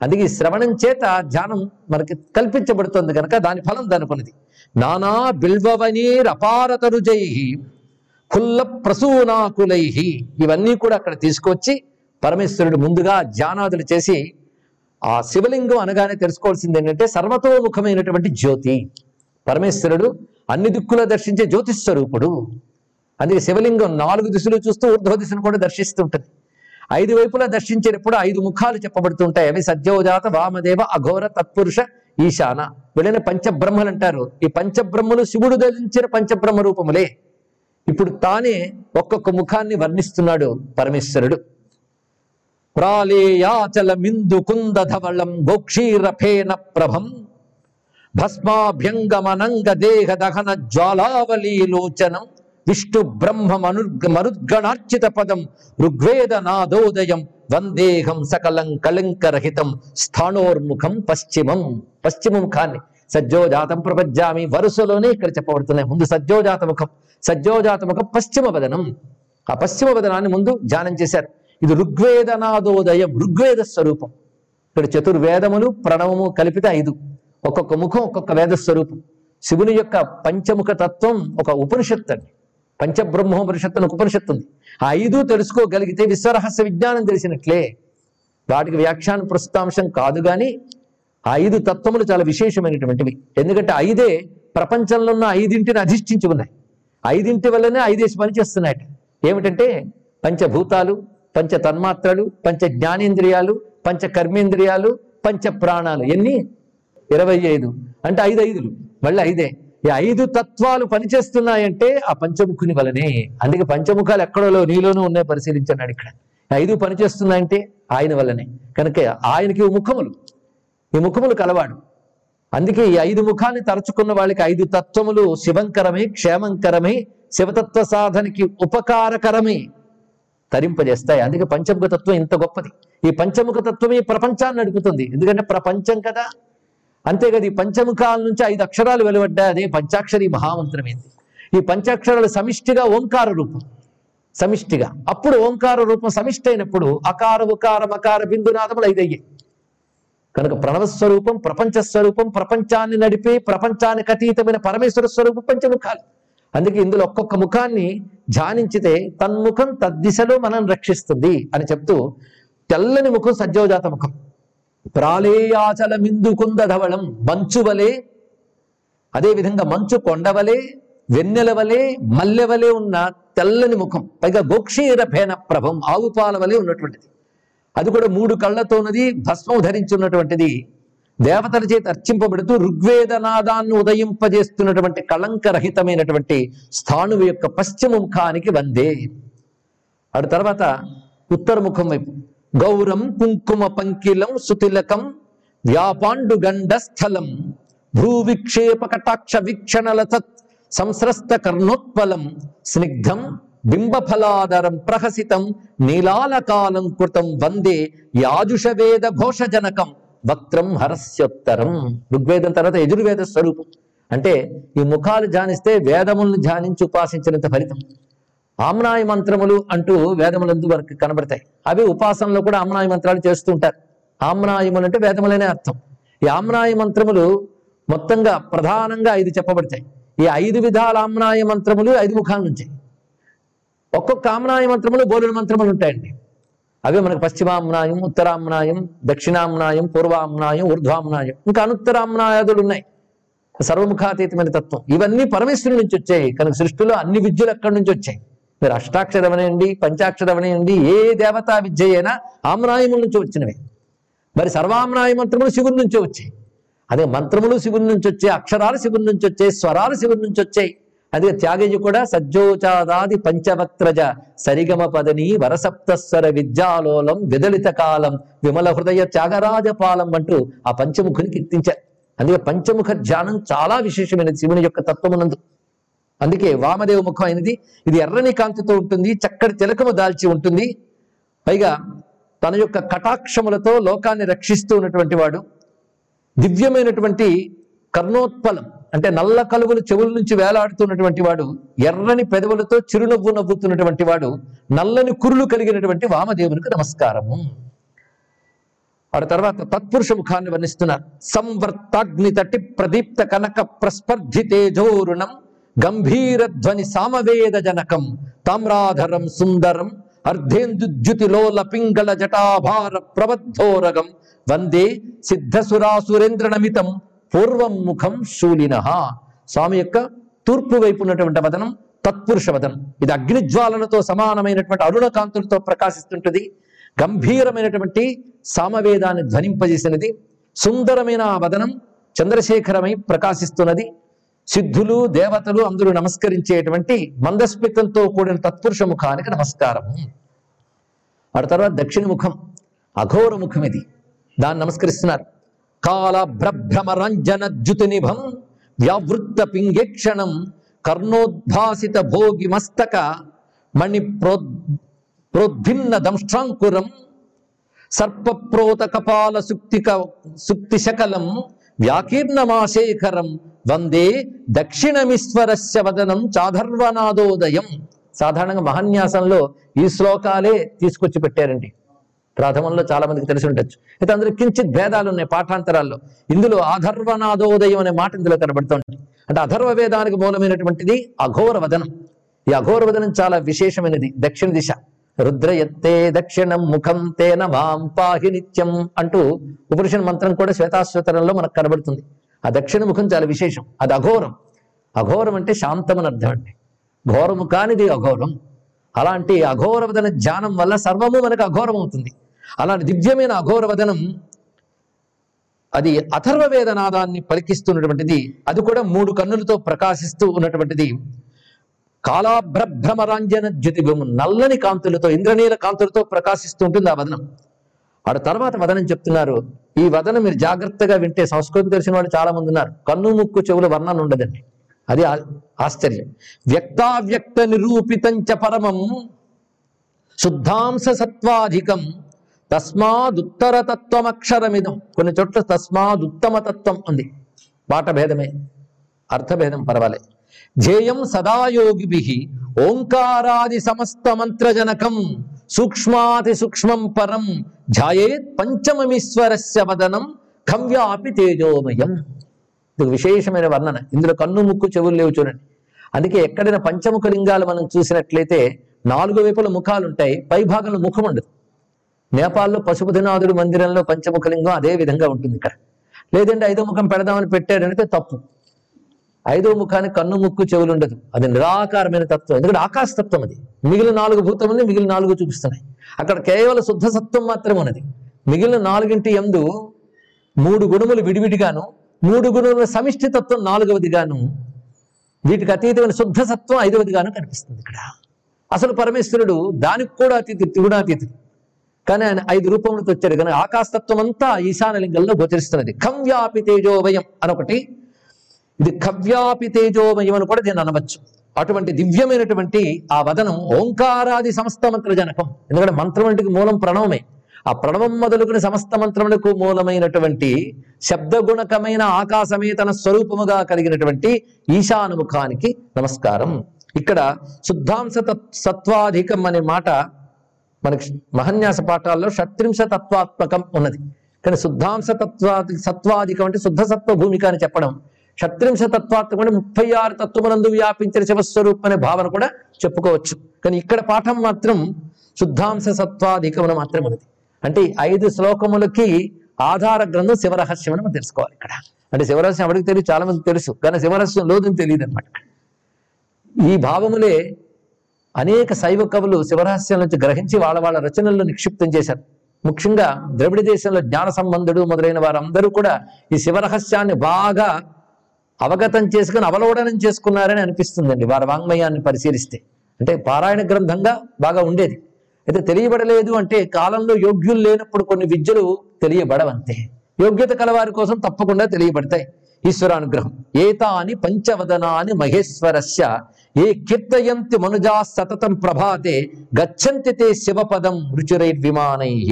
అందుకే శ్రవణం చేత ధ్యానం మనకి కల్పించబడుతుంది కనుక దాని ఫలం దానికున్నది నానా బిల్వవనీర్ అపారతరుజై కుల్ల ప్రసూనాకులై. ఇవన్నీ కూడా అక్కడ తీసుకొచ్చి పరమేశ్వరుడు ముందుగా ధ్యానాదులు చేసి ఆ శివలింగం అనగానే తెలుసుకోవాల్సింది ఏంటంటే సర్వతోముఖమైనటువంటి జ్యోతి. పరమేశ్వరుడు అన్ని దిక్కుల దర్శించే జ్యోతిస్వరూపుడు. అందుకే శివలింగం నాలుగు దిశలు చూస్తూ ఊర్ధ్వ దిశను కూడా దర్శిస్తుంటుంది ఐదు వైపులా దర్శించేటప్పుడు ఐదు ముఖాలు చెప్పబడుతుంటాయి. అవి సద్యోజాత వామదేవ అఘోర తత్పురుష ఈశాన. వీళ్ళని పంచబ్రహ్మలు అంటారు. ఈ పంచబ్రహ్మలు శివుడు ధరించిన పంచబ్రహ్మ రూపములే. ఇప్పుడు తానే ఒక్కొక్క ముఖాన్ని వర్ణిస్తున్నాడు పరమేశ్వరుడు. ప్రాళేయాచల మిందు కుందధవళం గోక్షీరఫేన ప్రభం. భస్మాభ్యంగమనంగ దేహ దహన జ్వాలావలీలోచనం విష్ణు బ్రహ్మ మనుర్గ మరుద్గణార్చిత పదం ఋగ్వేద నాదోదయం వందేహం సకలం కళంకరహితం స్థానోర్ముఖం పశ్చిమం. పశ్చిమముఖాన్ని సజ్జోజాతం ప్రపంచామి వరుసలోనే ఇక్కడ చెప్పబడుతున్నాయి. ముందు సజ్జోజాత ముఖం సజ్జోజాత ముఖం పశ్చిమ వదనం. ఆ పశ్చిమ వదనాన్ని ముందు ధ్యానం చేశారు. ఇది ఋగ్వేదనాదోదయం ఋగ్వేద స్వరూపం. ఇక్కడ చతుర్వేదములు ప్రణవము కలిపితే ఐదు. ఒక్కొక్క ముఖం ఒక్కొక్క వేద స్వరూపం. శివుని యొక్క పంచముఖ తత్వం ఒక ఉపనిషత్తు అండి. పంచబ్రహ్మోపనిషత్తు అని ఒక ఉపనిషత్తు ఉంది ఆ ఐదు తెలుసుకోగలిగితే విశ్వరహస్య విజ్ఞానం తెలిసినట్లే. వాటికి వ్యాఖ్యాన ప్రస్తుతాంశం కాదు కానీ ఆ ఐదు తత్వములు చాలా విశేషమైనటువంటివి. ఎందుకంటే ఐదే ప్రపంచంలో ఉన్న ఐదింటిని అధిష్ఠించి ఉన్నాయి. ఐదింటి వల్లనే ఐదేసి పనిచేస్తున్నాయట. ఏమిటంటే పంచభూతాలు పంచ తన్మాత్రలు పంచ జ్ఞానేంద్రియాలు పంచ కర్మేంద్రియాలు పంచ ప్రాణాలు ఎన్ని? ఇరవై ఐదు. అంటే ఐదు ఐదులు మళ్ళీ ఐదే. ఈ ఐదు తత్వాలు పనిచేస్తున్నాయంటే ఆ పంచముఖుని వలనే. అందుకే పంచముఖాలు ఎక్కడో నీలోనూ ఉన్నాయి పరిశీలించాడు ఇక్కడ. ఐదు పనిచేస్తున్నాయంటే ఆయన వల్లనే కనుక ఆయనకి ముఖములు. ఈ ముఖములు కలవాడు. అందుకే ఈ ఐదు ముఖాన్ని తరచుకున్న వాళ్ళకి ఐదు తత్వములు శివంకరమే క్షేమంకరమే శివతత్వ సాధనకి ఉపకారకరమే తరింపజేస్తాయి. అందుకే పంచముఖ తత్వం ఇంత గొప్పది. ఈ పంచముఖ తత్వమే ప్రపంచాన్ని నడుపుతుంది. ఎందుకంటే ప్రపంచం కదా. అంతేకాదు ఈ పంచముఖాల నుంచి ఐదు అక్షరాలు వెలువడ్డాయి అదే పంచాక్షరి మహామంత్రమేంది. ఈ పంచాక్షరాలు సమిష్టిగా ఓంకార రూపం సమిష్టిగా. అప్పుడు ఓంకార రూపం సమిష్టి అయినప్పుడు అకార ఉకార మకార బిందునాదములు ఐదు అయ్యాయి కనుక ప్రణవస్వరూపం ప్రపంచ స్వరూపం ప్రపంచాన్ని నడిపే ప్రపంచానికి అతీతమైన పరమేశ్వర స్వరూపం పంచముఖాలు. అందుకే ఇందులో ఒక్కొక్క ముఖాన్ని ధ్యానించితే తన్ముఖం తద్దిశలో మనం రక్షిస్తుంది అని చెప్తూ తెల్లని ముఖం సజ్జోజాత ముఖం. ప్రాళేయాచలమిందు కుందధవళం మంచువలే అదేవిధంగా మంచు కొండవలే వెన్నెల మల్లెవలే ఉన్న తెల్లని ముఖం పైగా గోక్షీరఫేన ప్రభం ఆవుపాలవలే వలె ఉన్నటువంటిది. అది కూడా మూడు కళ్ళతోనది భస్మం ధరించున్నటువంటిది. దేవతల చేత అర్చింపబడుతూ ఋగ్వేదనాదాన్ని ఉదయింపజేస్తున్నటువంటి కళంకరహితమైనటువంటి స్థాణువు యొక్క పశ్చిమ ముఖానికి వందే. అటు తర్వాత ఉత్తర ముఖం వైపు. గౌరం కుంకుమ పంకిలం సుతిలకం వ్యాపాండు గండ స్థలం భూవిక్షేప కటాక్ష వీక్షణల తత్ సంస్రస్త కర్ణోత్పలం స్నిగ్ధం బింబఫలాదరం ప్రహసితం నీలాలకాలం కృతం వందే యాజుషవేద ఘోషజనకం వక్త్రం హరస్యోత్తరం. ఋగ్వేదం తర్వాత యజుర్వేద స్వరూపం. అంటే ఈ ముఖాలు ధ్యానిస్తే వేదములను ధ్యానించి ఉపాసించినంత ఫలితం. ఆమ్నాయ మంత్రములు అంటూ వేదములందు వరకు కనబడతాయి. అవి ఉపాసనలో కూడా ఆమ్నాయ మంత్రాలు చేస్తూ ఉంటారు. ఆమ్నాయములు అంటే వేదములనే అర్థం. ఈ ఆమ్నాయ మంత్రములు మొత్తంగా ప్రధానంగా ఐదు చెప్పబడతాయి. ఈ ఐదు విధాల ఆమ్నాయ మంత్రములు ఐదు ముఖాల నుంచి. ఒక్కొక్క ఆమ్నాయ మంత్రములు బోలుడు మంత్రములు ఉంటాయండి. అవి మనకు పశ్చిమామ్నాయం ఉత్తరామ్నాయం దక్షిణామ్నాయం పూర్వామ్నాయం ఊర్ధ్వామ్నాయం. ఇంకా అనుత్తరామ్నాయాదులు ఉన్నాయి. సర్వముఖాతీతమైన తత్వం. ఇవన్నీ పరమేశ్వరుడి నుంచి వచ్చాయి. కనుక సృష్టిలో అన్ని విద్యలు అక్కడి నుంచి వచ్చాయి? మీరు అష్టాక్షరమనేయండి పంచాక్షరమనేయండి ఏ దేవతా విద్య అయినా ఆమ్రాయముల నుంచి వచ్చినవి. మరి సర్వామ్రాయ మంత్రములు శివుని నుంచే వచ్చాయి. అదే మంత్రములు శివుని నుంచి వచ్చాయి అక్షరాలు శివుని నుంచి వచ్చాయి స్వరాలు శివుని నుంచి వచ్చాయి. అదే త్యాగేజీ కూడా సజ్జోచాదాది పంచవక్త్రజ సరిగమ పదని వరసప్తస్వర విద్యాలోలం విదలిత కాలం విమల హృదయ త్యాగరాజపాలం అంటూ ఆ పంచముఖుని కీర్తించారు. అందుకే పంచముఖ ధ్యానం చాలా విశేషమైనది శివుని యొక్క తత్వమునందు. అందుకే వామదేవ ముఖం అయినది. ఇది ఎర్రని కాంతితో ఉంటుంది చక్కటి తిలకము దాల్చి ఉంటుంది. పైగా తన యొక్క కటాక్షములతో లోకాన్ని రక్షిస్తూ ఉన్నటువంటి వాడు. దివ్యమైనటువంటి కర్ణోత్పలం అంటే నల్ల కలుగులు చెవుల నుంచి వేలాడుతున్నటువంటి వాడు ఎర్రని పెదవులతో చిరునవ్వు నవ్వుతున్నటువంటి వాడు నల్లని కురులు కలిగినటువంటి వామదేవునికి నమస్కారము. ఆ తర్వాత తత్పురుష ముఖాన్ని వర్ణిస్తున్నారు. సంవర్తాగ్ని తటి ప్రదీప్త కనక ప్రస్పర్ధి తేజోరుణం గంభీరధ్వని సామవేద జనకం తామ్రాధరం సుందరం అర్ధేందుద్యుతిలోల పింగళ జటాభార ప్రబద్ధోరగం వందే సిద్ధసురాసురేంద్రనమితం పూర్వం ముఖం శూలిన. స్వామి యొక్క తూర్పు వైపు ఉన్నటువంటి వదనం తత్పురుష వదనం. ఇది అగ్నిజ్వాలనతో సమానమైనటువంటి అరుణకాంతులతో ప్రకాశిస్తుంటుంది. గంభీరమైనటువంటి సామవేదాన్ని ధ్వనింపజేసినది. సుందరమైన ఆ వదనం చంద్రశేఖరమై ప్రకాశిస్తున్నది. సిద్ధులు దేవతలు అందరూ నమస్కరించేటువంటి మందస్మితంతో కూడిన తత్పురుష ముఖానికి నమస్కారము. ఆ తర్వాత దక్షిణ ముఖం అఘోర ముఖం ఇది. దాన్ని నమస్కరిస్తున్నారు. కాల భ్రభ్రమరంజన జ్యుతి నిభం వ్యావృత్త పింగేక్షణం కర్ణోద్భాసిత భోగి మస్తక మణి ప్రో ప్రోద్భిన్న దంష్ట్రాంకురం సర్పప్రోత కపాల సుక్తిక సుక్తి శకలం వ్యాకీర్ణమాశేఖరం వందే దక్షిణమీశ్వరస్య వదనం చాధర్వనాదోదయం. సాధారణంగా మహాన్యాసంలో ఈ శ్లోకాలే తీసుకొచ్చి పెట్టారండి. ప్రాథమంలో చాలా మందికి తెలిసి ఉండొచ్చు. అయితే అందులో కించిత్ భేదాలు ఉన్నాయి పాఠాంతరాల్లో. ఇందులో అధర్వనాదోదయం అనే మాట ఇందులో కనబడుతుంది. అంటే అధర్వ వేదానికి మూలమైనటువంటిది అఘోర వదనం ఈ అఘోర వదనం చాలా విశేషమైనది దక్షిణ దిశ. రుద్రయత్తే దక్షిణం ముఖం తేన మాం పాహి నిత్యం అంటూ ఉపనిషత్ మంత్రం కూడా శ్వేతాశ్వతరంలో మనకు కనబడుతుంది. ఆ దక్షిణ ముఖం చాలా విశేషం. అది అఘోరం. అఘోరం అంటే శాంతం అని అర్థం అండి. ఘోరము కానిది అఘోరం. అలాంటి అఘోరవదన ధ్యానం వల్ల సర్వము మనకు అఘోరం అవుతుంది. అలాంటి దివ్యమైన అఘోరవదనం అది అథర్వ వేదనాదాన్ని పలికిస్తున్నటువంటిది అది కూడా మూడు కన్నులతో ప్రకాశిస్తూ ఉన్నటువంటిది. కాలాభ్రభ్రమరాంజన జ్యోతిభము నల్లని కాంతులతో ఇంద్రనీల కాంతులతో ప్రకాశిస్తూ ఉంటుంది ఆ వదనం. ఆడ తర్వాత వదనం చెప్తున్నారు ఈ వదనం మీరు జాగ్రత్తగా వింటే సంస్కృతం తెలిసిన వాళ్ళు చాలా మంది ఉన్నారు. కన్ను ముక్కు చెవుల వర్ణన ఉండదండి. అది ఆశ్చర్యం. వ్యక్తావ్యక్త నిరూపితంచ పరమం శుద్ధాంశ సత్వాధికం తస్మాదుత్తర కొన్ని చోట్ల తస్మాదుత్తమ తత్వం ఉంది. పాట భేదమే అర్థభేదం పర్వాలేదు ధ్యేయం సదాయోగిభి. ఓంకారాది సమస్త మంత్రజనకం సూక్ష్మాతి సూక్ష్మం పరం ధ్యాయేత్ పంచమమీశ్వరస్య వదనం కవ్యాపి తేజోమయం. ఇది విశేషమైన వర్ణన. ఇందులో కన్ను ముక్కు చెవులు లేవు చూడండి. అందుకే ఎక్కడైనా పంచముఖ లింగాలు మనం చూసినట్లయితే నాలుగు వైపుల ముఖాలు ఉంటాయి పై భాగంలో ముఖం ఉండదు. నేపాల్లో పశుపతినాథుడు మందిరంలో పంచముఖ లింగం అదే విధంగా ఉంటుంది ఇక్కడ. లేదంటే ఐదో ముఖం పెడదామని పెట్టారంటే తప్పు. ఐదో ముఖానికి కన్ను ముక్కు చెవులు ఉండదు. అది నిరాకారమైన తత్వం. ఎందుకంటే ఆకాశ తత్వం అది. మిగిలిన నాలుగు భూతములు మిగిలిన నాలుగు చూపిస్తున్నాయి. అక్కడ కేవలం శుద్ధ సత్వం మాత్రమే ఉన్నది. మిగిలిన నాలుగింటి ఎందు మూడు గుణములు విడివిడిగాను మూడు గుణముల సమిష్టి తత్వం నాలుగవదిగాను. వీటికి అతీతమైన శుద్ధ సత్వం ఐదవదిగాను కనిపిస్తుంది ఇక్కడ. అసలు పరమేశ్వరుడు దానికి కూడా అతీతి త్రిగుణాతీతుడు కానీ ఆయన ఐదు రూపములతో వచ్చాడు. కానీ ఆకాశతత్వం అంతా ఈశానలింగంలో గోచరిస్తున్నది. ఖవ్యాపి తేజోవయం అనొకటి. ఇది కవ్యాపి తేజోమయం అని కూడా దీన్ని అనవచ్చు. అటువంటి దివ్యమైనటువంటి ఆ వదనం ఓంకారాది సమస్త మంత్ర జనకం. ఎందుకంటే మంత్రమునికి మూలం ప్రణవమే. ఆ ప్రణవం మొదలుకుని సమస్త మంత్రములకు మూలమైనటువంటి శబ్దగుణకమైన ఆకాశమే తన స్వరూపముగా కలిగినటువంటి ఈశానుముఖానికి నమస్కారం. ఇక్కడ శుద్ధాంశ సత్వాధికం అనే మాట మనకి మహన్యాస పాఠాల్లో షట్త్రింశ తత్వాత్మకం ఉన్నది. కానీ శుద్ధాంశ తత్వా సత్వాధికం అంటే శుద్ధ సత్వ భూమిక అని చెప్పడం. షత్రింశ తత్వాత్మకం అంటే ముప్పై ఆరు తత్వమునందు వ్యాపించిన శివస్వరూపం అనే భావన కూడా చెప్పుకోవచ్చు. కానీ ఇక్కడ పాఠం మాత్రం శుద్ధాంశ సత్వాధికమున మాత్రం ఉన్నది అంటే ఐదు శ్లోకములకి ఆధార గ్రంథం శివరహస్యం అని మనం తెలుసుకోవాలి ఇక్కడ. అంటే శివరహస్యం ఎవరికి తెలియదు చాలా మంది తెలుసు. కానీ శివరహస్యం లోదు తెలియదు అనమాట ఈ భావములే అనేక శైవ కవులు శివరహస్యం నుంచి గ్రహించి వాళ్ళ వాళ్ళ రచనల్లో నిక్షిప్తం చేశారు. ముఖ్యంగా ద్రవిడ దేశంలో జ్ఞాన సంబంధుడు మొదలైన వారందరూ కూడా ఈ శివరహస్యాన్ని బాగా అవగతం చేసుకుని అవలోడనం చేసుకున్నారని అనిపిస్తుందండి వారి వాంగ్మయాన్ని పరిశీలిస్తే. అంటే పారాయణ గ్రంథంగా బాగా ఉండేది. అయితే తెలియబడలేదు అంటే కాలంలో యోగ్యులు లేనప్పుడు కొన్ని విద్యలు తెలియబడవంతే. యోగ్యత కలవారి కోసం తప్పకుండా తెలియబడతాయి. ఈశ్వరానుగ్రహం. ఏతాని పంచవదనాని మహేశ్వరస్య. ఏ కీర్తయంతి మనుజా సతతం ప్రభాతే. గచ్చంతి తే శివపదం రుచిరైర్విమానై.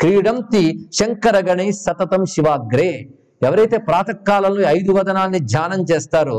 క్రీడంతి శంకరగణై సతతం శివాగ్రే. ఎవరైతే ప్రాతకాలంలో ఐదు వదనాన్ని ధ్యానం చేస్తారో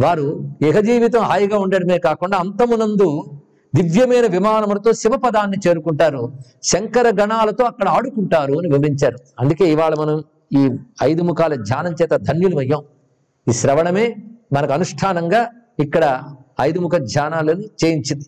వారు ఇహ జీవితం హాయిగా ఉండడమే కాకుండా అంతమునందు దివ్యమైన విమానములతో శివపదాన్ని చేరుకుంటారు. శంకర గణాలతో అక్కడ ఆడుకుంటారు అని వివరించారు. అందుకే ఇవాళ మనం ఈ ఐదు ముఖాల ధ్యానం చేత ధన్యులు అయ్యాం ఈ శ్రవణమే మనకు అనుష్ఠానంగా ఇక్కడ ఐదు ముఖ ధ్యానాలను చేయించింది.